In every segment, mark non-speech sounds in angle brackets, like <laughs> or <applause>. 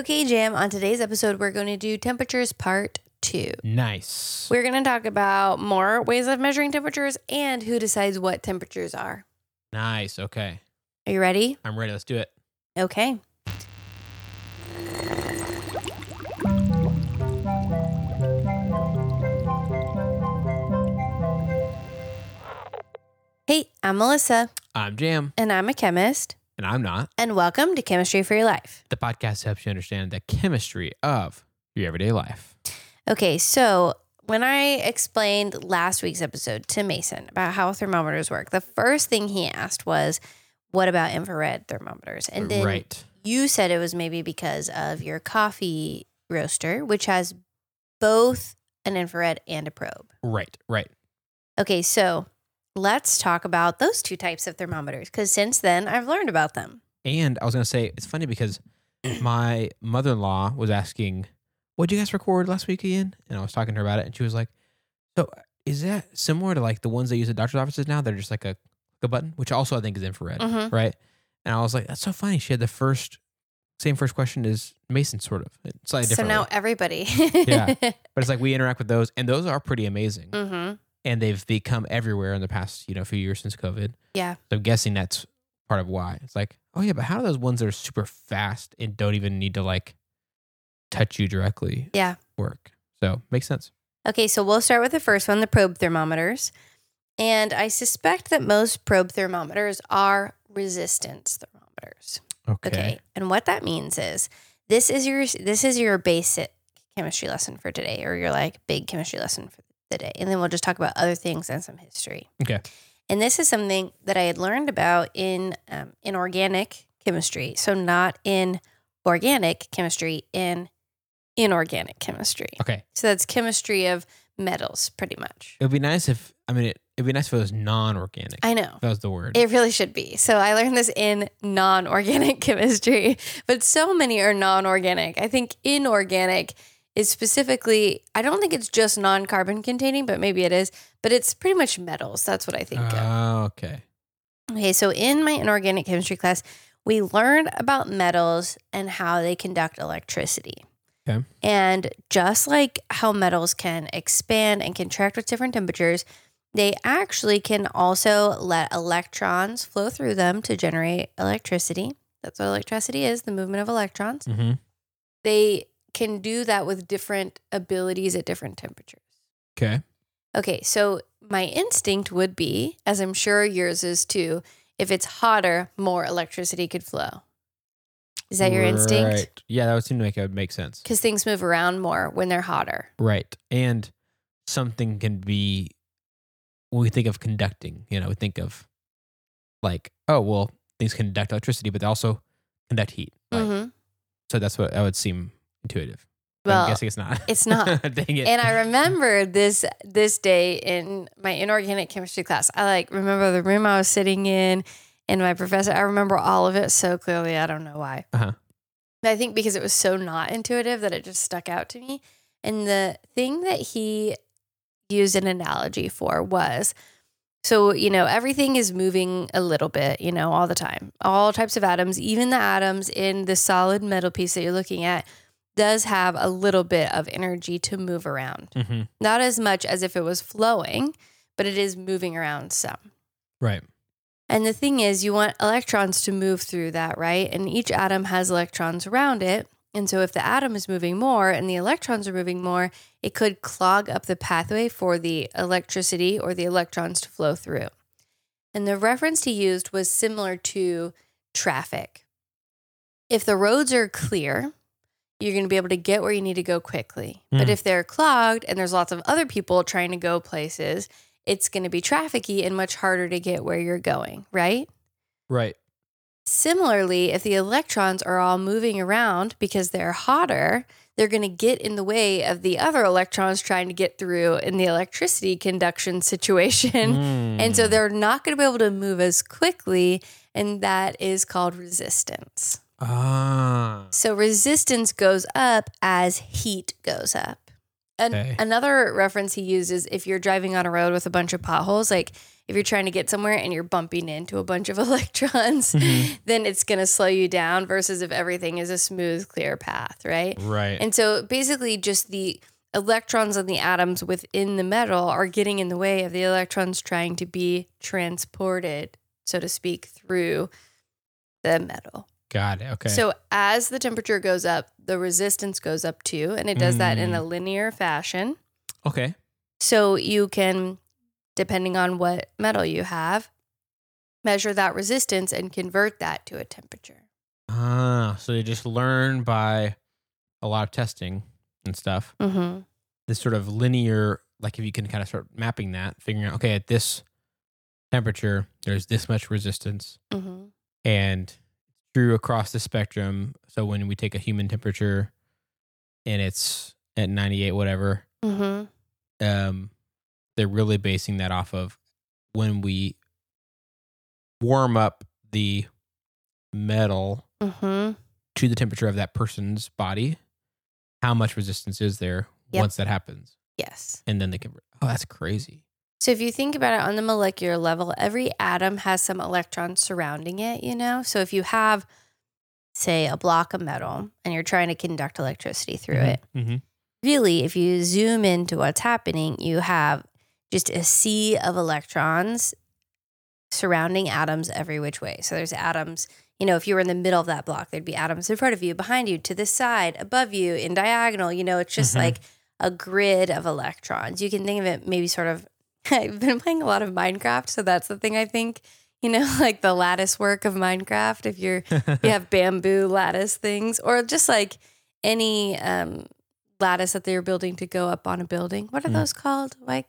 Okay, Jam, on today's episode, we're going to do temperatures part two. Nice. We're going to talk about more ways of measuring temperatures and who decides what temperatures are. Nice. Okay. Are you ready? I'm ready. Let's do it. Okay. Hey, I'm Melissa, I'm Jam, and I'm a chemist, and I'm not. and welcome to Chemistry for Your Life. The podcast helps you understand the chemistry of your everyday life. Okay, so when I explained last week's episode to Mason about how thermometers work, the first thing he asked was, What about infrared thermometers? And then right. you said it was maybe because of your coffee roaster, which has both an infrared and a probe. Right. Right. Okay, so let's talk about those two types of thermometers because since then I've learned about them. And I was going to say, it's funny because <clears throat> my mother in law was asking, What did you guys record last week again? And I was talking to her about it, and she was like, So is that similar to like the ones they use at doctor's offices now? They're just like a, a button, which also I think is infrared, Mhm. right? And I was like, That's so funny. She had the first, same first question as Mason, sort of. It's slightly So different. now everybody. Yeah. <laughs> But it's like we interact with those, and those are pretty amazing. hmm And they've become everywhere in the past, you know, few years since COVID. Yeah. So I'm guessing that's part of why. It's like, oh yeah, but how do those ones that are super fast and don't even need to like touch you directly Yeah. work? So makes sense. Okay, so we'll start with the first one the probe thermometers. And I suspect that most probe thermometers are resistance thermometers. Okay. Okay. And what that means is this is your this is your basic chemistry lesson for today or your like big chemistry lesson for the day. And then we'll just talk about other things and some history. Okay. And this is something that I had learned about in um, in organic chemistry. So not in organic chemistry, in inorganic chemistry. Okay. So that's chemistry of metals, pretty much. It would be nice if I mean it. It'd be nice if it was non-organic. I know. that was the word. It really should be. So I learned this in non organic <laughs> chemistry, but so many are non organic. I think inorganic is specifically, I don't think it's just non carbon containing, but maybe it is, but it's pretty much metals. That's what I think of. Oh, okay. Okay, so in my inorganic chemistry class, we learned about metals and how they conduct electricity. Okay. And just like how metals can expand and contract with different temperatures, they actually can also let electrons flow through them to generate electricity. That's what electricity is the movement of electrons. Mm-hmm. They can do that with different abilities at different temperatures. Okay. Okay, so my instinct would be, as I'm sure yours is too, if it's hotter, more electricity could flow. Is that your instinct? Right. Yeah, that would seem to make it make sense. Because things move around more when they're hotter. Right. And something can be when we think of conducting, you know, we think of like, oh, well, things conduct electricity, but they also conduct heat. Right? hmm So that's what I would seem intuitive. Well, I'm guessing it's not. it's not. <laughs> Dang it. And I remember this this day in my inorganic chemistry class. I like remember the room I was sitting in and my professor. I remember all of it so clearly. I don't know why. Uh-huh. I think because it was so not intuitive that it just stuck out to me. And the thing that he used an analogy for was so, you know, everything is moving a little bit, you know, all the time. All types of atoms, even the atoms in the solid metal piece that you're looking at, does have a little bit of energy to move around. hmm Not as much as if it was flowing, but it is moving around some. Right. And the thing is, you want electrons to move through that, right? And each atom has electrons around it. And so if the atom is moving more and the electrons are moving more, it could clog up the pathway for the electricity or the electrons to flow through. And the reference he used was similar to traffic. If the roads are clear, you're going to be able to get where you need to go quickly. But Mm. if they're clogged and there's lots of other people trying to go places, it's going to be trafficy and much harder to get where you're going, right? Right. Similarly, if the electrons are all moving around because they're hotter, they're going to get in the way of the other electrons trying to get through in the electricity conduction <laughs> situation. And so Mm. they're not going to be able to move as quickly. And that is called resistance. Ah. So resistance goes up as heat goes up. An- Okay. Another reference he uses if you're driving on a road with a bunch of potholes, like if you're trying to get somewhere and you're bumping into a bunch of <laughs> electrons, Mhm. <laughs> then it's going to slow you down versus if everything is a smooth, clear path, right? Right. And so basically, just the electrons and the atoms within the metal are getting in the way of the electrons trying to be transported, so to speak, through the metal. Got it. Okay. So as the temperature goes up, the resistance goes up too, and it does that in Mm. a linear fashion. okay. So you can, depending on what metal you have, measure that resistance and convert that to a temperature. Ah, so they just learn by a lot of testing and stuff. Mm-hmm. This sort of linear, like if you can kind of start mapping that, figuring out, okay, at this temperature, there's this much resistance, Mm-hmm. and true across the spectrum. So when we take a human temperature and it's at 98, whatever, Mm-hmm. um, they're really basing that off of when we warm up the metal Mm-hmm. to the temperature of that person's body, how much resistance is there Yep. once that happens? Yes. And then they can, oh, that's crazy. So if you think about it on the molecular level, every atom has some electrons surrounding it, you know? So if you have, say, a block of metal and you're trying to conduct electricity through it, Mm-hmm. really, if you zoom into what's happening, you have just a sea of electrons surrounding atoms every which way. So there's atoms, you know, if you were in the middle of that block, there'd be atoms in front of you, behind you, to the side, above you, in diagonal. You know, it's just Mhm. like a grid of electrons. You can think of it maybe sort of, <laughs> I've been playing a lot of Minecraft. So that's the thing I think, you know, <laughs> like the lattice work of Minecraft. If you're, you <laughs> have bamboo lattice things or just like any um, lattice that they're building to go up on a building. What are Hmm. those called? Like,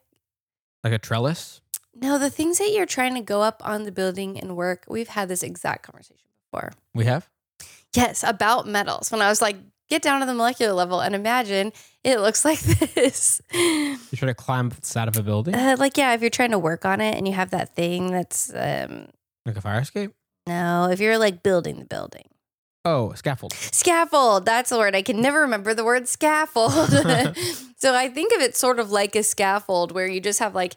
like a trellis. no, the things that you're trying to go up on the building and work. We've had this exact conversation before. We have. Yes, about metals. When I was like, get down to the molecular level and imagine it looks <laughs> like this. You try to climb side of a building, Uh, like, yeah, if you're trying to work on it and you have that thing that's, um, like a fire escape. no, if you're like building the building. Oh, scaffold. Scaffold. That's the word. I can never remember the word scaffold. <laughs> <laughs> so I think of it sort of like a scaffold where you just have like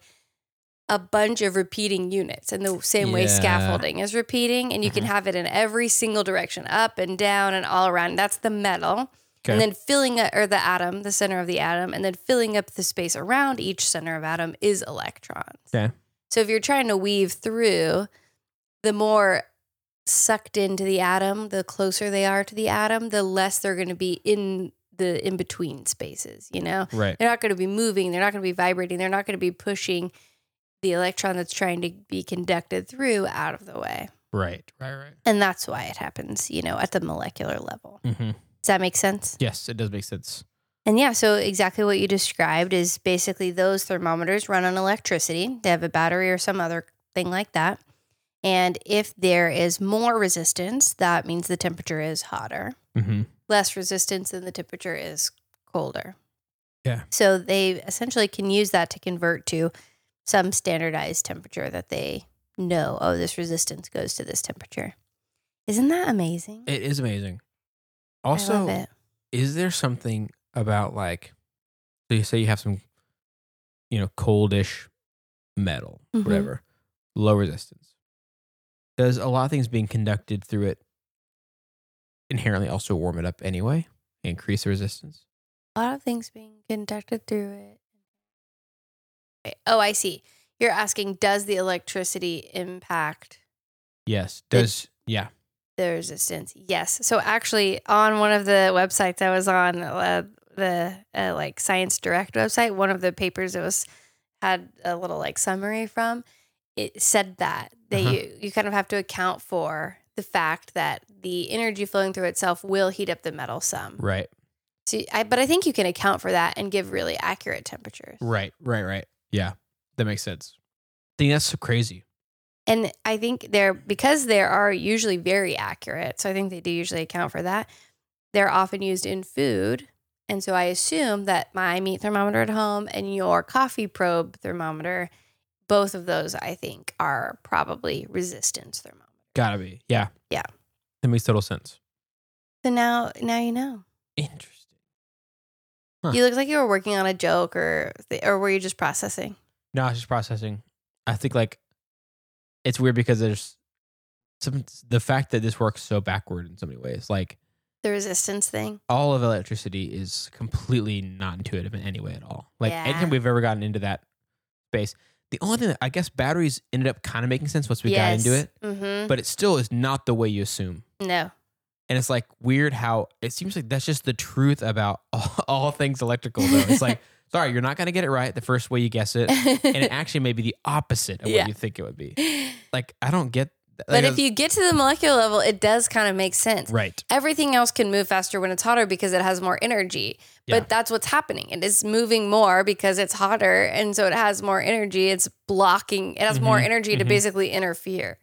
a bunch of repeating units in the same way Yeah. scaffolding is repeating. And you can Mhm. have it in every single direction, up and down and all around. That's the metal. Okay. And then filling it, or the atom, the center of the atom, and then filling up the space around each center of atom is electrons. Okay. So if you're trying to weave through, the more sucked into the atom, the closer they are to the atom, the less they're going to be in the in between spaces, you know? Right. They're not going to be moving, they're not going to be vibrating, they're not going to be pushing the electron that's trying to be conducted through out of the way. Right. Right. Right. And that's why it happens, you know, at the molecular level. Mm-hmm. Does that make sense? Yes, it does make sense. And yeah, so exactly what you described is basically those thermometers run on electricity. They have a battery or some other thing like that. And if there is more resistance, that means the temperature is hotter. Mm-hmm. Less resistance, then the temperature is colder. Yeah. So they essentially can use that to convert to some standardized temperature that they know, oh, this resistance goes to this temperature. Isn't that amazing? It is amazing. Also, is there something about like, so you say you have some, you know, coldish metal, Mhm. whatever, low resistance. Does a lot of things being conducted through it inherently also warm it up anyway, increase the resistance? A lot of things being conducted through it. Oh, I see. You're asking, does the electricity impact Yes. Does yeah. the resistance? Yes. So actually, on one of the websites I was on, uh, the uh, like Science Direct website, one of the papers it was had a little like summary from. It said that that Uh-huh. you you kind of have to account for the fact that the energy flowing through itself will heat up the metal some. Right. So I, but I think you can account for that and give really accurate temperatures. Right. Right. Right. Yeah. That makes sense. I think that's so crazy. And I think they're because they are usually very accurate. So I think they do usually account for that. They're often used in food. And so I assume that my meat thermometer at home and your coffee probe thermometer, both of those I think are probably resistance thermometers. Gotta be. Yeah. Yeah. That makes total sense. So now now you know. Interesting. Huh. You look like you were working on a joke or or were you just processing? No, I was just processing. I think like it's weird because there's some the fact that this works so backward in so many ways. Like The resistance thing. all of electricity is completely not intuitive in any way at all. Like Yeah. anytime we've ever gotten into that space, the only thing that I guess batteries ended up kind of making sense once we got into it, Mm-hmm. but it still is not the way you assume. No. And it's like weird how it seems like that's just the truth about all, <laughs> all things electrical. Though it's like, <laughs> sorry, you're not going to get it right the first way you guess it, and it <laughs> actually may be the opposite of Yeah. what you think it would be. Like I don't get. but like, if you get to the molecular level, it does kind of make sense. right, Everything else can move faster when it's hotter because it has more energy. Yeah. But that's what's happening. It is moving more because it's hotter. And so it has more energy. It's blocking, it has more Mhm, energy to mhm. basically interfere.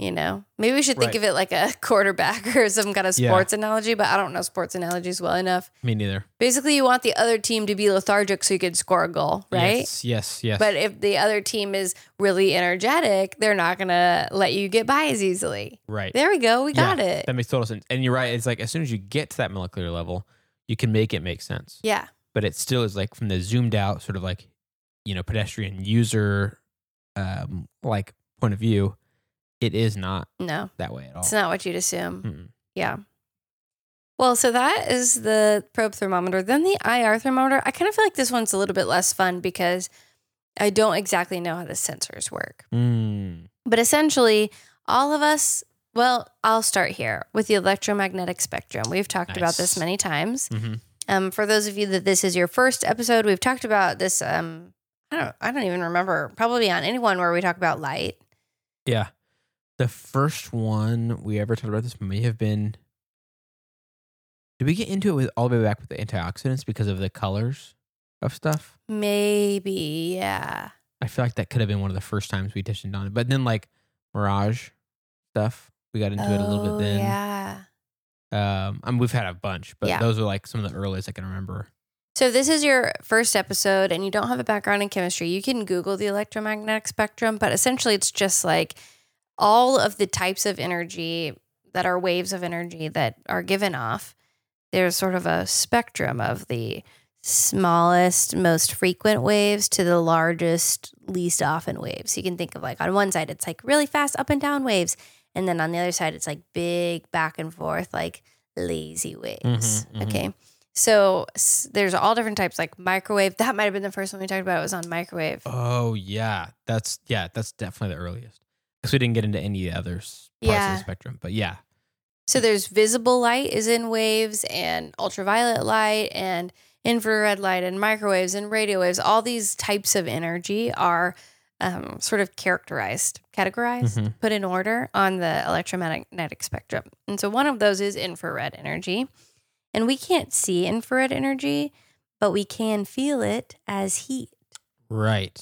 You know, maybe we should think Right. of it like a <laughs> quarterback or some kind of Yeah. sports analogy, but I don't know sports analogies well enough. me neither. Basically, you want the other team to be lethargic so you can score a goal, right? Yes, yes, yes. But if the other team is really energetic, they're not going to let you get by as easily. right. There we go. We Yeah, got it. That makes total sense. And you're right. It's like as soon as you get to that molecular level, you can make it make sense. Yeah. But it still is like from the zoomed out sort of like, you know, pedestrian user um like point of view, it is not No, that way at all. it's not what you'd assume. Mm-mm. Yeah. Well, so that is the probe thermometer. Then the IR thermometer. I kind of feel like this one's a little bit less fun because I don't exactly know how the sensors work. Mm. But essentially, all of us, well, I'll start here with the electromagnetic spectrum. We've talked about this many times. hmm Um, for those of you that this is your first episode, we've talked about this. Um, I don't, I don't even remember. Probably on anyone where we talk about light. Yeah. The first one we ever talked about this may have been. Did we get into it with all the way back with the antioxidants because of the colors of stuff? Maybe, yeah. I feel like that could have been one of the first times we touched on it. But then like Mirage stuff, we got into it a little Oh, bit then. Yeah. Um, I mean, we've had a bunch, but Yeah. those are like some of the earliest I can remember. So this is your first episode and you don't have a background in chemistry, you can Google the electromagnetic spectrum, but essentially it's just like all of the types of energy that are waves of energy that are given off. There's sort of a spectrum of the smallest, most frequent waves to the largest, least often waves. You can think of like on one side, it's like really fast up and down waves. And then on the other side, it's like big back and forth, like lazy waves. Mhm, mhm. Okay. So s- there's all different types, like microwave. That might have been the first one we talked about. It was on microwave. Oh yeah, that's yeah, that's definitely the earliest. Because we didn't get into any others parts of the spectrum, but yeah, So there's visible light is in waves and ultraviolet light and infrared light and microwaves and radio waves. All these types of energy are um, sort of characterized, categorized, Mhm. put in order on the electromagnetic spectrum. And so one of those is infrared energy. And we can't see infrared energy, but we can feel it as heat. right.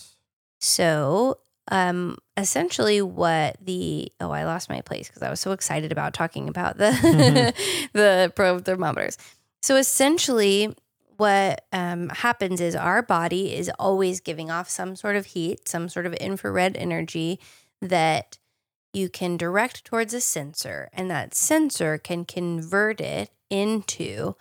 So, um, essentially, what the oh, I lost my place because I was so excited about talking about the <laughs> <laughs> the probe thermometers. So, essentially, what um, happens is our body is always giving off some sort of heat, some sort of infrared energy that you can direct towards a sensor, and that sensor can convert it into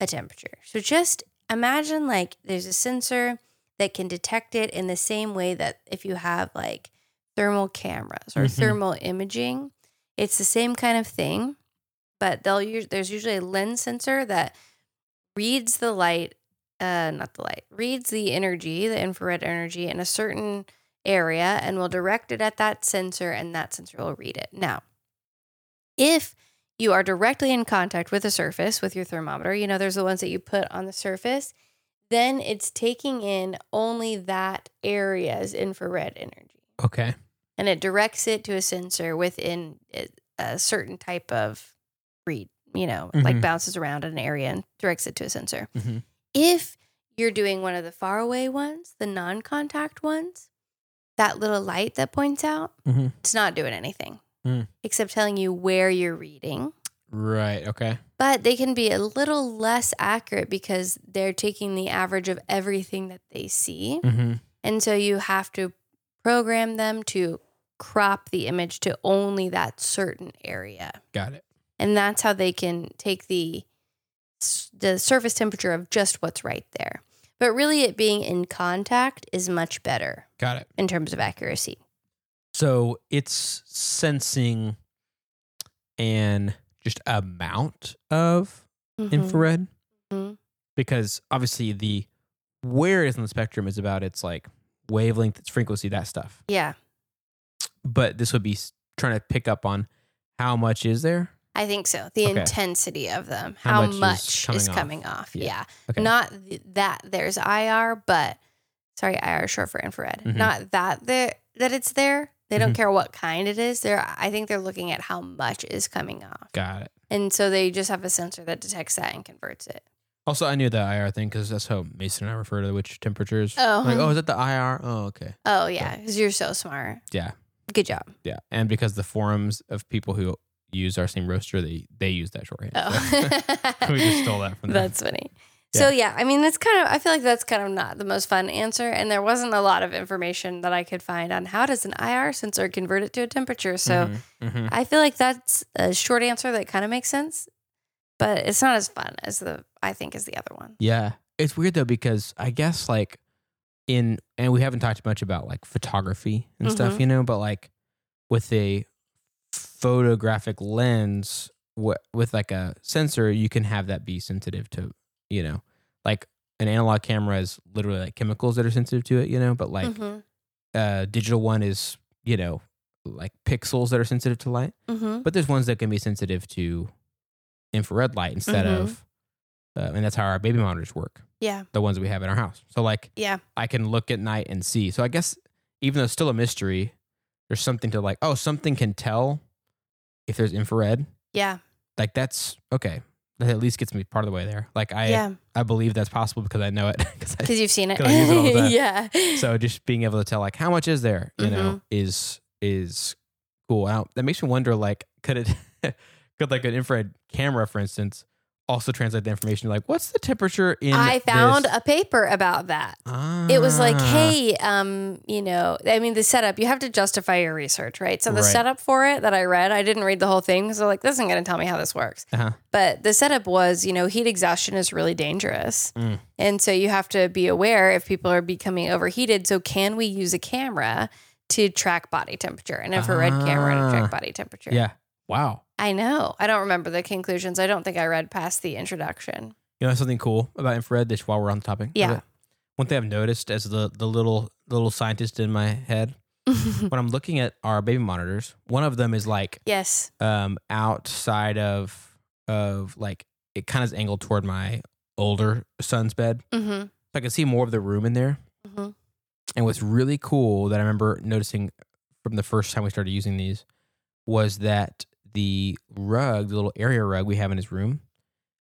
a temperature. So, just imagine like there's a sensor that can detect it in the same way that if you have like thermal cameras or Mhm. thermal imaging, it's the same kind of thing, but they'll use there's usually a lens sensor that reads the light, uh, not the light, reads the energy, the infrared energy in a certain area and will direct it at that sensor, and that sensor will read it. Now, if you are directly in contact with a surface with your thermometer, you know, there's the ones that you put on the surface, then it's taking in only that area's infrared energy Okay. and it directs it to a sensor within a- certain type of read, you know, like Mhm. bounces around an area and directs it to a sensor. Mhm. If you're doing one of the far away ones, the non contact ones, that little light that points out, Mhm. it's not doing anything Mm. except telling you where you're reading. Right. Okay. But they can be a little less accurate because they're taking the average of everything that they see. Mm-hmm. And so you have to program them to crop the image to only that certain area. Got it. And that's how they can take the the surface temperature of just what's right there. But really it being in contact is much better Got it. in terms of accuracy. So it's sensing an just amount of Mhm. infrared Mhm. because obviously the where it is on the spectrum is about its like wavelength, its frequency, that stuff. Yeah. But this would be trying to pick up on how much is there. I think so. The Okay. intensity of them, How how, much is coming is off. coming off. Yeah. Yeah. Okay. Not th- that there's IR, but sorry, IR short for infrared. Mhm. Not that there that it's there. They don't Mhm. care what kind it is. They're I think they're looking at how much is coming off. Got it. And so they just have a sensor that detects that and converts it. Also, I knew the IR thing because that's how Mason and I refer to which temperatures. Oh. Like, oh, is that the IR? Oh, okay. Oh yeah, because you're so smart. Yeah. Good job. Yeah. And because the forums of people who use our same roaster, they they use that shorthand. Oh. So <laughs> we just stole that from <laughs> them. That's funny. So yeah, I mean, that's kind of. I feel like that's kind of not the most fun answer, and there wasn't a lot of information that I could find on how does an IR sensor convert it to a temperature. So Mhm, mhm. I feel like that's a short answer that kind of makes sense, but it's not as fun as the I think as the other one. Yeah. It's weird though because I guess like in and we haven't talked much about like photography and stuff, Mhm. you know, but like with a photographic lens wh- with like a sensor, you can have that be sensitive to, you know, like an analog camera is literally like chemicals that are sensitive to it, you know, but like Mhm. a digital one is, you know, like pixels that are sensitive to light. Mhm. But there's ones that can be sensitive to infrared light instead Mhm. of, uh, and that's how our baby monitors work Yeah. the ones we have in our house. So like Yeah. I can look at night and see. So I guess even though it's still a mystery, there's something to like, oh, something can tell if there's infrared. Yeah. Like that's okay. That at least gets me part of the way there. Like I yeah. I believe that's possible because I know it. <laughs> 'Cause Because you've seen it. 'Cause I use it all the <laughs> time. yeah. so just being able to tell like how much is there, you know, Mm-hmm. is is cool. Now, that makes me wonder like could it <laughs> could like an infrared camera, for instance, also translate the information like what's the temperature in I found this? a paper about that. It was like, Ah. hey, um, you know, I mean, the setup, you have to justify your research, right? So the Right. setup for it that I read, I didn't read the whole thing because I'm like, this isn't going to tell me how this works. Uh-huh. But the setup was, you know, heat exhaustion is really dangerous. Mm. And so you have to be aware if people are becoming overheated. So can we use a camera to track body temperature, an infrared camera to Ah. track body temperature? Yeah. Wow. I know. I don't remember the conclusions. I don't think I read past the introduction. You know something cool about infrared? Just while we're on the topic. Yeah. One thing I've noticed as the the little little scientist in my head <laughs> when I'm looking at our baby monitors, one of them is like yes. um outside of of like it kind of is angled toward my older son's bed, hmm so I can see more of the room in there. Mhm. And what's really cool that I remember noticing from the first time we started using these was that the rug, the little area rug we have in his room,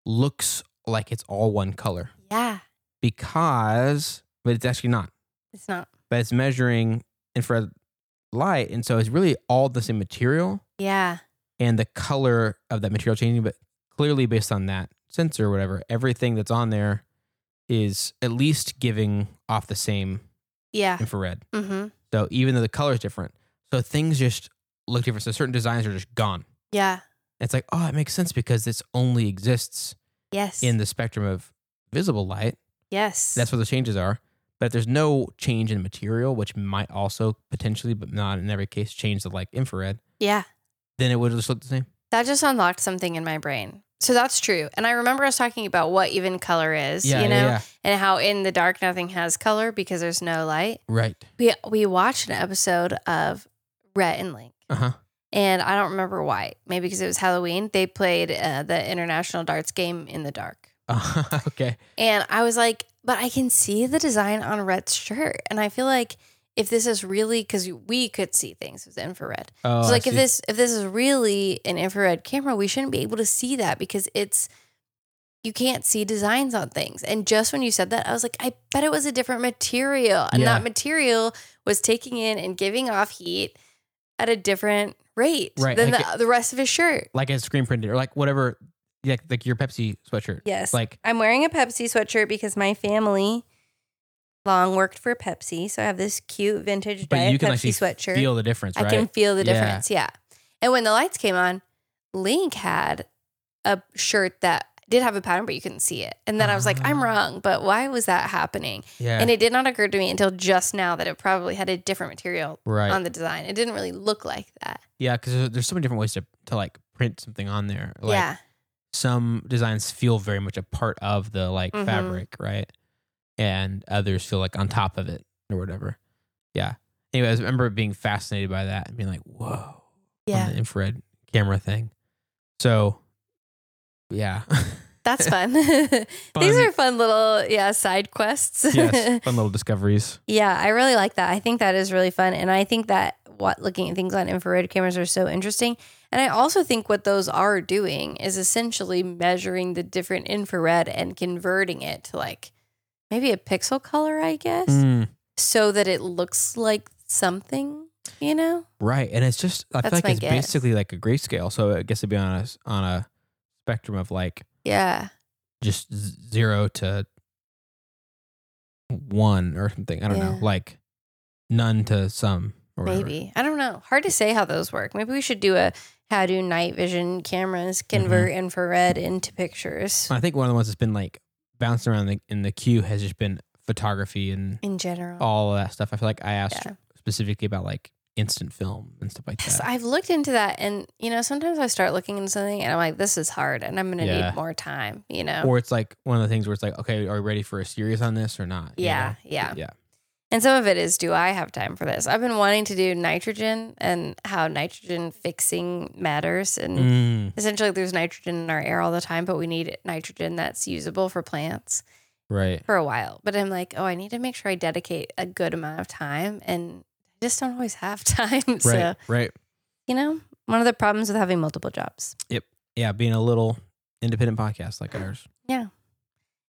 looks like it's all one color Yeah. because, but it's actually not. It's not. But it's measuring infrared light, and so it's really all the same material Yeah. and the color of that material changing. But clearly, based on that sensor or whatever, everything that's on there is at least giving off the same Yeah. infrared. hmm So even though the color is different, so things just look different. So certain designs are just gone. Yeah. It's like, oh, it makes sense because this only exists Yes. in the spectrum of visible light. yes. That's where the changes are. But if there's no change in material, which might also potentially, but not in every case, change the like infrared, yeah. then it would just look the same. That just unlocked something in my brain. So that's true. And I remember us talking about what even color is, you know, and how in the dark nothing has color because there's no light. Right. We we watched an episode of Rhett and Link. Uh huh. And I don't remember why. Maybe because it was Halloween. They played uh, the international darts game in the dark. Uh, <laughs> okay. And I was like, but I can see the design on Rhett's shirt. And I feel like if this is really because we could see things with infrared. Oh, so like if this if this is really an infrared camera, we shouldn't be able to see that because it's you can't see designs on things. And just when you said that, I was like, I bet it was a different material. And Yeah. that material was taking in and giving off heat at a different rate Right, than like the, the rest of his shirt. like a screen printed or like whatever, like like your Pepsi sweatshirt. Yes. Like I'm wearing a Pepsi sweatshirt because my family long worked for Pepsi. So I have this cute vintage but Diet you can Pepsi actually sweatshirt. feel the difference, I right? can feel the Yeah. difference. Yeah. And when the lights came on, Link had a shirt that did have a pattern, but you couldn't see it. And then I was like, I'm Ah. wrong, but why was that happening? Yeah. And it did not occur to me until just now that it probably had a different material right. on the design. It didn't really look like that. yeah, because there's so many different ways to to like print something on there. Like, yeah. some designs feel very much a part of the like Mhm. fabric, right? And others feel like on top of it or whatever. Yeah. Anyways, I remember being fascinated by that and being like, whoa, Yeah. on the infrared camera thing. So, yeah. That's <laughs> <laughs> fun. These are fun little, yeah, side quests. yes, <laughs> fun little discoveries. Yeah, I really like that. I think that is really fun. And I think that what looking at things on infrared cameras are so interesting. And I also think what those are doing is essentially measuring the different infrared and converting it to like maybe a pixel color, I guess, Mm, so that it looks like something, you know? right. And it's just, I feel like it's guess. basically like a grayscale. So I guess it'd be on a, on a spectrum of like Yeah. just zero to one or something. I don't know. Like none to some. Maybe. I don't know. Hard to say how those work. Maybe we should do a how do night vision cameras convert Mm-hmm. infrared into pictures I think one of the ones that's been like bouncing around the, in the queue has just been photography and in general. all of that stuff. I feel like I asked Yeah. specifically about like instant film and stuff like that. I've looked into that, and you know, sometimes I start looking into something, and I'm like, "This is hard, and I'm going to Yeah. need more time." You know? or it's like one of the things where it's like, okay, are we ready for a series on this or not? You yeah, know? yeah. Yeah. And some of it is, do I have time for this? I've been wanting to do nitrogen and how nitrogen fixing matters, and Mm, essentially, there's nitrogen in our air all the time, but we need nitrogen that's usable for plants right. for a while. But I'm like, oh, I need to make sure I dedicate a good amount of time, and I just don't always have <laughs> time. so Right. Right. you know, one of the problems with having multiple jobs. Yep. Yeah. Being a little independent podcast like ours. Yeah.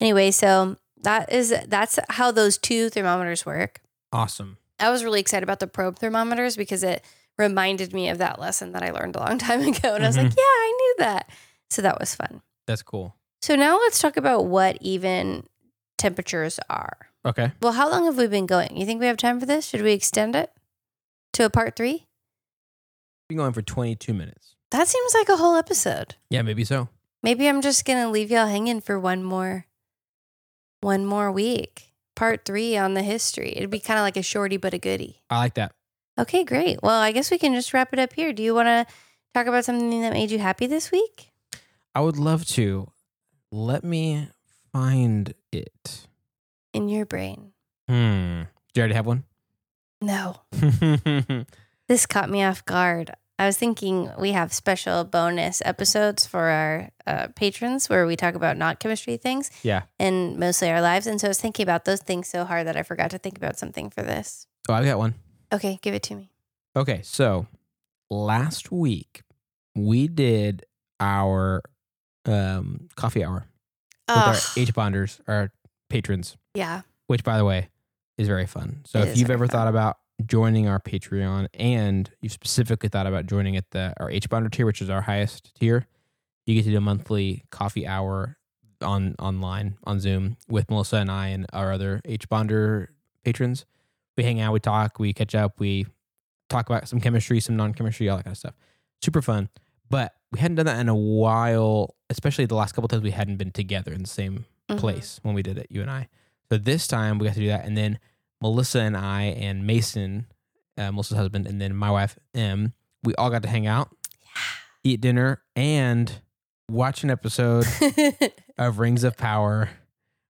Anyway, so that is that's how those two thermometers work. Awesome. I was really excited about the probe thermometers because it reminded me of that lesson that I learned a long <laughs> time ago. And I was like, Mhm. yeah, I knew that. So that was fun. That's cool. So now let's talk about what even temperatures are. Okay. Well, how long have we been going? You think we have time for this? Should we extend it to a part three? We've Been going for 22 minutes. That seems like a whole episode. Yeah, maybe so. Maybe I'm just gonna leave y'all hanging for one more one more week. Part three on the history. It'd be kind of like a shorty but a goodie. I like that. Okay, great. Well, I guess we can just wrap it up here. Do you want to talk about something that made you happy this week? I would love to. Let me find it. In your brain. Hmm. Do you already have one? No. <laughs> This caught me off guard. I was thinking we have special bonus episodes for our uh, patrons where we talk about not chemistry things yeah. and mostly our lives. And so I was thinking about those things so hard that I forgot to think about something for this. Oh, I've got one. Okay, give it to me. Okay, so last week we did our um, coffee hour with our Ugh, H bonders, our patrons, yeah. which by the way is very fun. So It if you've ever fun. thought about joining our Patreon and you specifically thought about joining at the our H bonder tier, which is our highest tier, you get to do a monthly coffee hour on online on Zoom with Melissa and I and our other H bonder patrons. We hang out, we talk, we catch up, we talk about some chemistry, some non chemistry, all that kind of stuff. Super fun. But we hadn't done that in a while, especially the last couple times we hadn't been together in the same Mhm. place when we did it, you and I. So this time we got to do that. And then Melissa and I and Mason, uh, Melissa's husband, and then my wife, M, we all got to hang out, eat dinner, and watch an episode <laughs> of Rings of Power,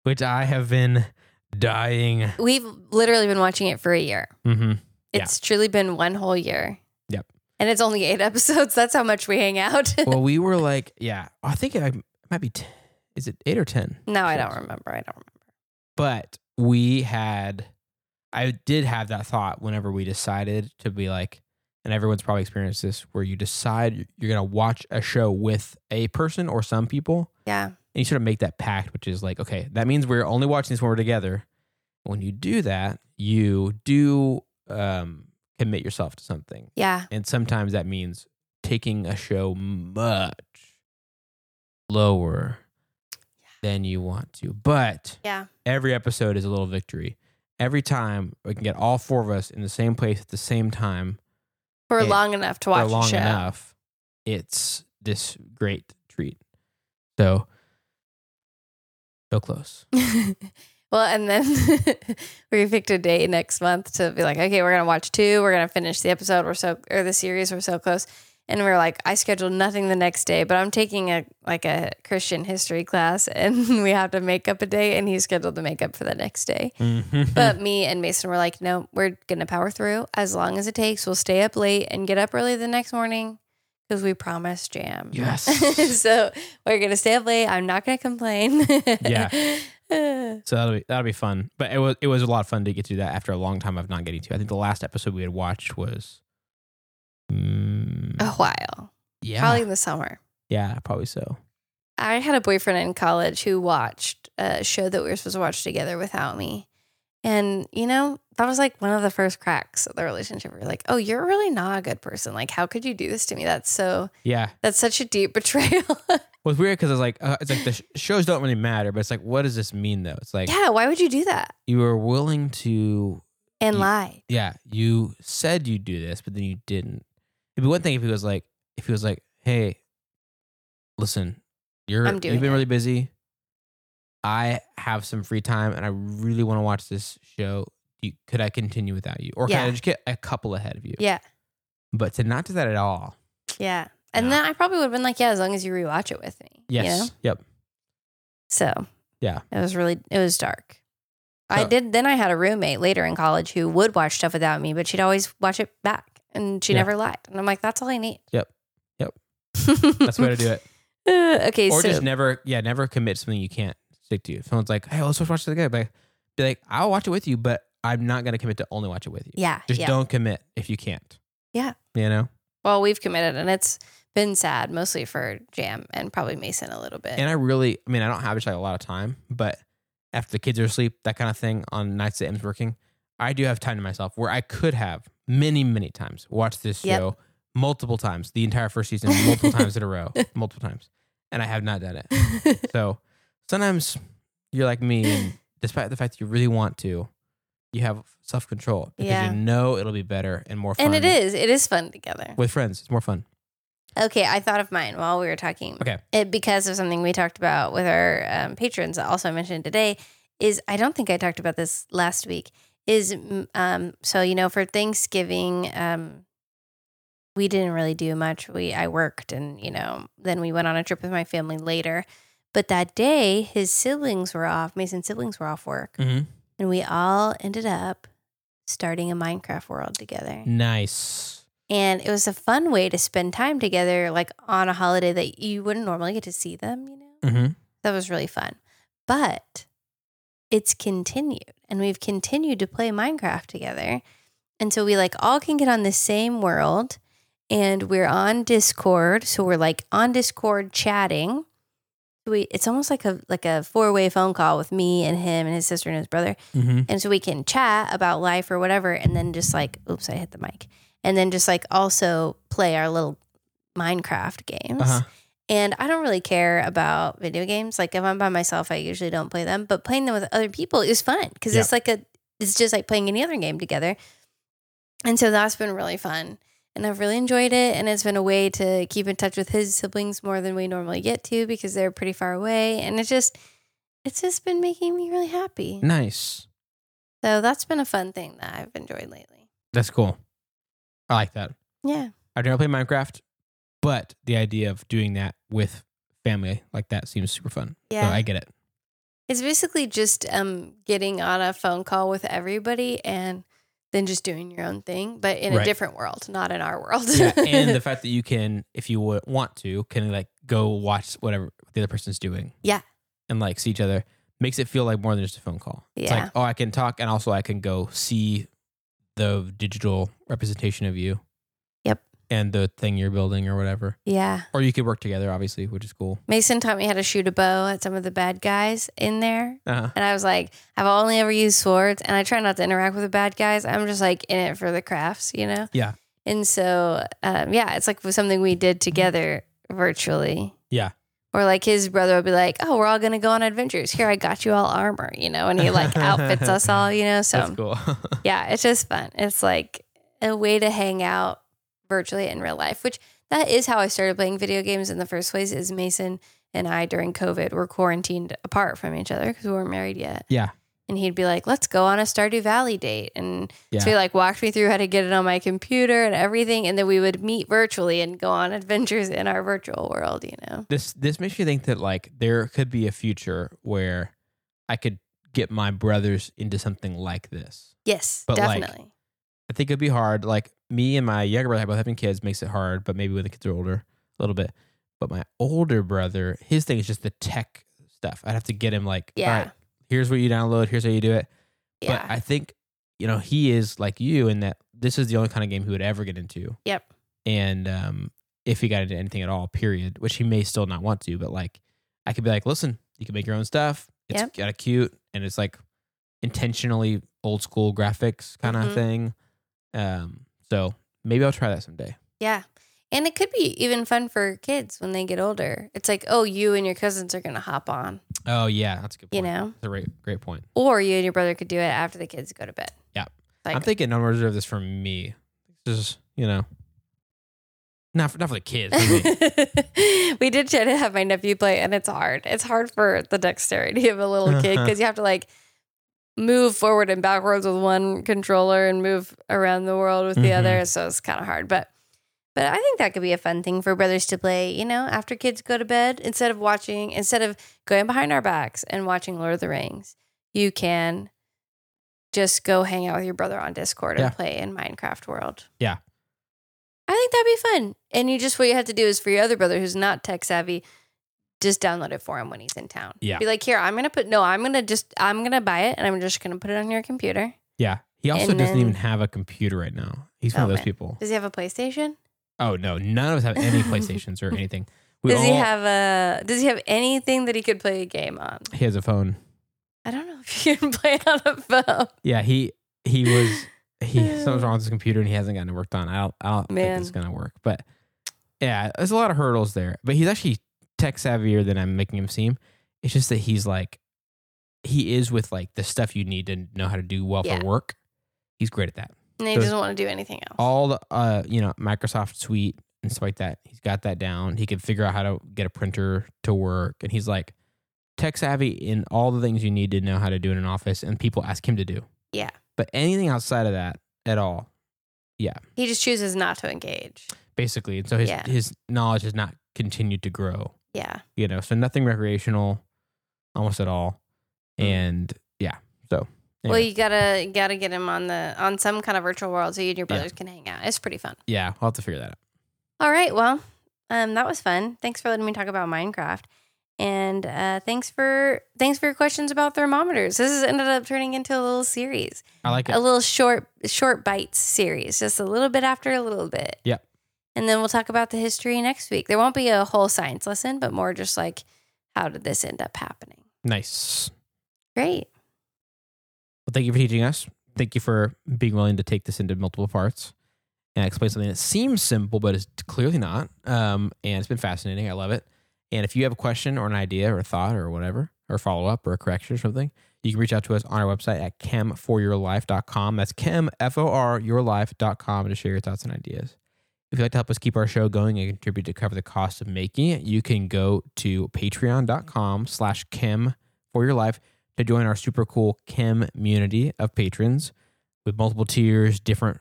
which I have been dying. We've literally been watching it for a year. hmm Yeah. It's truly been one whole year. Yep. And it's only eight <laughs> episodes. That's how much we hang out. well, we were like, yeah, I think it might be, t- is it eight or 10? no, I don't remember. I don't remember. But we had, I did have that thought whenever we decided to be like, and everyone's probably experienced this, where you decide you're going to watch a show with a person or some people, Yeah. and you sort of make that pact, which is like, okay, that means we're only watching this when we're together. When you do that, you do um, commit yourself to something. Yeah. And sometimes that means taking a show much lower than you want to. But Yeah. every episode is a little victory. Every time we can get all four of us in the same place at the same time For It- long enough to watch for long enough, it's this great treat. So So close. <laughs> well, and then <laughs> we picked a date next month to be like, okay, we're gonna watch two. We're gonna finish the episode. We're so or the series. We're so close. And we are like, I scheduled nothing the next day, but I'm taking a like a Christian history class, <laughs> and we have to make up a day. And he scheduled the makeup for the next day. Mhm. <laughs> But me and Mason were like, no, we're gonna power through as long as it takes. We'll stay up late and get up early the next morning because we promised jam. Yes. <laughs> so we're gonna stay up late. I'm not gonna complain. Yeah. <sighs> So that'll be that'll be fun. But it was it was a lot of fun to get to that after a long time of not getting to. I think the last episode we had watched was mm, a while, yeah. probably in the summer. yeah, probably so. I had a boyfriend in college who watched a show that we were supposed to watch together without me. And, you know, that was like one of the first cracks of the relationship. We are like, oh, you're really not a good person. Like, how could you do this to me? That's so, Yeah. that's such a deep <laughs> betrayal. Well, it's weird because it's like uh, it's like the sh- shows don't really matter, but it's like what does this mean though? It's like yeah. Why would you do that? you were willing to And You- lie. yeah, you said you'd do this, but then you didn't. It'd be one thing if he was like, if he was like, hey, listen, you're I'm doing you've been it." really busy. I have some free time, and I really want to watch this show. You, could I continue without you, or can I just get a couple ahead of you? Yeah. But to not do that at all. Yeah. And Yeah. then I probably would have been like, yeah, as long as you rewatch it with me. Yes. You know? Yep. So Yeah. it was really, it was dark. I did, then I had a roommate later in college who would watch stuff without me, but she'd always watch it back and she Yeah. never lied. And I'm like, that's all I need. Yep. Yep. <laughs> That's the way to do it. Uh, <laughs> okay. or so, just never, yeah, never commit something you can't stick to. If someone's like, hey, let's watch it together, but be like, I'll watch it with you, but I'm not going to commit to only watch it with you. yeah. Just yeah. don't commit if you can't. Yeah. You know? Well, we've committed and it's been sad mostly for Jam and probably Mason a little bit. And I really, I mean, I don't have like a lot of time, but after the kids are asleep, that kind of thing on nights that M's working, I do have time to myself where I could have many, many times watched this Yep. show multiple times, the entire first season, multiple <laughs> times in a row, multiple times. And I have not done it. <laughs> So sometimes you're like me, and despite the fact that you really want to, you have self control because Yeah. you know it'll be better and more fun. and it is, it is fun together. with friends. It's more fun. Okay, I thought of mine while we were talking. Okay. It, because of something we talked about with our um, patrons, also I mentioned today, is I don't think I talked about this last week. Is um, so you know for Thanksgiving, um, we didn't really do much. We I worked, and you know then we went on a trip with my family later. But that day, his siblings were off. Mason's siblings were off work, Mm-hmm. and we all ended up starting a Minecraft world together. Nice. And it was a fun way to spend time together, like on a holiday that you wouldn't normally get to see them, you know? Mm-hmm. That was really fun. But it's continued, and we've continued to play Minecraft together. And so we like all can get on the same world, and we're on Discord. So we're like on Discord chatting. We it's almost like a like a four way phone call with me and him and his sister and his brother. Mm-hmm. And so we can chat about life or whatever, and then just like, oops, I hit the mic. And then just like also play our little Minecraft games. Uh-huh. And I don't really care about video games. Like if I'm by myself, I usually don't play them. But playing them with other people is fun because Yeah. it's like a, it's just like playing any other game together. And so that's been really fun. And I've really enjoyed it. And it's been a way to keep in touch with his siblings more than we normally get to because they're pretty far away. And it's just, it's just been making me really happy. Nice. So that's been a fun thing that I've enjoyed lately. That's cool. I like that. Yeah. I've never played Minecraft, but the idea of doing that with family like that seems super fun. Yeah. So I get it. It's basically just um getting on a phone call with everybody and then just doing your own thing, but in a different world, not in our world. Yeah, and the <laughs> fact that you can, if you want to, can like go watch whatever the other person's doing. Yeah. And like see each other makes it feel like more than just a phone call. It's Yeah. like, oh, I can talk and also I can go see the digital representation of you. And the thing you're building or whatever. yeah. Or you could work together, obviously, which is cool. Mason taught me how to shoot a bow at some of the bad guys in there. Uh-huh. And I was like, I've only ever used swords and I try not to interact with the bad guys. I'm just like in it for the crafts, you know? Yeah. And so, um, yeah, it's like something we did together virtually. Yeah. Or like his brother would be like, "Oh, we're all gonna go on adventures. Here, I got you all armor," you know, and he like <laughs> outfits us all, you know. So That's cool. <laughs> yeah, it's just fun. It's like a way to hang out virtually in real life, which that is how I started playing video games in the first place. Is Mason and I during COVID were quarantined apart from each other because we weren't married yet. Yeah. And he'd be like, let's go on a Stardew Valley date. And Yeah. so he like walked me through how to get it on my computer and everything. And then we would meet virtually and go on adventures in our virtual world, you know? this this makes me think that like there could be a future where I could get my brothers into something like this. Yes, But, like, definitely. I think it'd be hard. Like me and my younger brother both having kids makes it hard, but maybe when the kids are older, a little bit. But my older brother, his thing is just the tech stuff. I'd have to get him like, Yeah. all right, here's what you download, here's how you do it. yeah. But I think, you know, he is like you in that this is the only kind of game he would ever get into. Yep. And um, if he got into anything at all, period, which he may still not want to, but like I could be like, listen, you can make your own stuff. It's Yep. kind of cute and it's like intentionally old school graphics kind of Mhm. thing. Um, so maybe I'll try that someday. yeah. And it could be even fun for kids when they get older. It's like, oh, you and your cousins are going to hop on, Oh yeah, that's a good you know? That's a great great point. Or you and your brother could do it after the kids go to bed. Yeah. Like, I'm thinking I'm gonna reserve this for me. This is, you know, not for, not for the kids. <laughs> we did try to have my nephew play, and it's hard. It's hard for the dexterity of a little kid <laughs> because you have to like move forward and backwards with one controller and move around the world with the Mhm. other. So it's kind of hard, but but I think that could be a fun thing for brothers to play. You know, after kids go to bed, instead of watching, instead of going behind our backs and watching Lord of the Rings, you can just go hang out with your brother on Discord Yeah. and play in Minecraft World. Yeah. I think that'd be fun. And you just what you have to do is for your other brother who's not tech savvy, just download it for him when he's in town. Yeah. Be like, here, I'm gonna put no, I'm gonna just I'm gonna buy it and I'm just gonna put it on your computer. yeah. He also And doesn't then- even have a computer right now. He's one Oh, of those man. people. Does he have a PlayStation? Oh no, none of us have any <laughs> PlayStations or anything. We does he all- have a does he have anything that he could play a game on? He has a phone. I don't know if you can <laughs> play it on a phone. Yeah, he he was he <sighs> something's wrong with his computer and he hasn't gotten it worked on. I don't I don't think it's gonna work. But yeah, there's a lot of hurdles there. But he's actually tech savvier than I'm making him seem. It's just that he's like he is with like the stuff you need to know how to do well Yeah. for work. He's great at that. And he So- doesn't want to do anything else. All the uh you know Microsoft Suite and stuff like that. He's got that down. He can figure out how to get a printer to work, and he's like tech savvy in all the things you need to know how to do in an office, and people ask him to do. Yeah. But anything outside of that at all, yeah. He just chooses not to engage. basically. And so his Yeah. his knowledge has not continued to grow. Yeah. You know, so nothing recreational, almost at all. Mm. And yeah, so Well, you gotta gotta get him on the on some kind of virtual world so you and your Yeah. brothers can hang out. It's pretty fun. yeah, I'll have to figure that out. All right. Well, um, that was fun. Thanks for letting me talk about Minecraft, and uh, thanks for thanks for your questions about thermometers. This has ended up turning into a little series, I like it. a little short short bites series, just a little bit after a little bit. Yep. And then we'll talk about the history next week. There won't be a whole science lesson, but more just like how did this end up happening? Nice. Great. Well, thank you for teaching us. Thank you for being willing to take this into multiple parts and explain something that seems simple, but is clearly not. Um, and it's been fascinating. I love it. And if you have a question or an idea or a thought or whatever, or follow up or a correction or something, you can reach out to us on our website at chemforyourlife.com. That's chem, F O R, yourlife.com to share your thoughts and ideas. If you'd like to help us keep our show going and contribute to cover the cost of making it, you can go to patreon.com slash chem for your life to join our super cool chem community of patrons with multiple tiers, different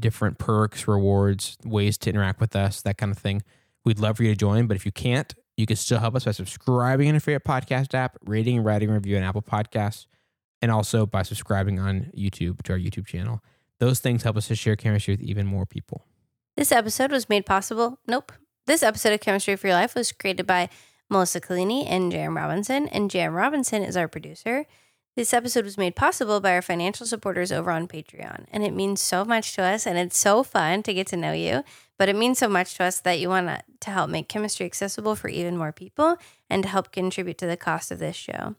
different perks, rewards, ways to interact with us, that kind of thing. We'd love for you to join, but if you can't, you can still help us by subscribing in your favorite podcast app, rating, writing, review on Apple Podcasts, and also by subscribing on YouTube to our YouTube channel. Those things help us to share chemistry with even more people. This episode was made possible. Nope. This episode of Chemistry for Your Life was created by Melissa Collini and Jam Robinson, and Jam Robinson is our producer. This episode was made possible by our financial supporters over on Patreon, and it means so much to us, and it's so fun to get to know you. But it means so much to us that you want to help make chemistry accessible for even more people and to help contribute to the cost of this show.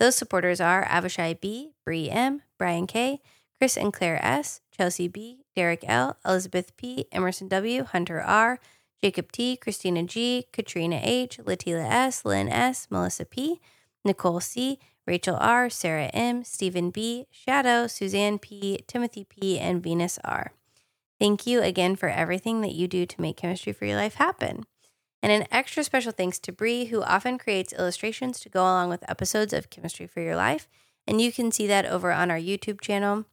Those supporters are Avishai B, Bri M, Brian K, Chris and Claire S, Chelsea B, Derek L, Elizabeth P, Emerson W, Hunter R, Jacob T, Kristina G, Katrina H, Letila S, Lyn S, Melissa P, Nicole C, Rachel R, Sarah M, Steven B, Shadow, Suzanne P, Timothy P, and Venus R. Thank you again for everything that you do to make Chemistry for Your Life happen. And an extra special thanks to Bri, who often creates illustrations to go along with episodes of Chemistry for Your Life. And you can see that over on our YouTube channel.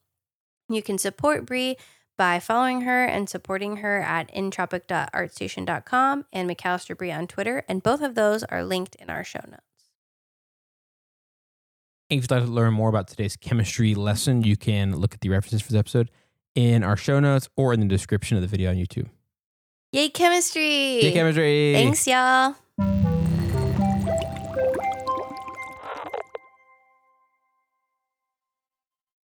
You can support Bri by following her and supporting her at entr0pic.artstation.com and McAllister Bri on Twitter. And both of those are linked in our show notes. If you'd like to learn more about today's chemistry lesson, you can look at the references for this episode in our show notes or in the description of the video on YouTube. Yay, chemistry! Yay, chemistry! Thanks, y'all.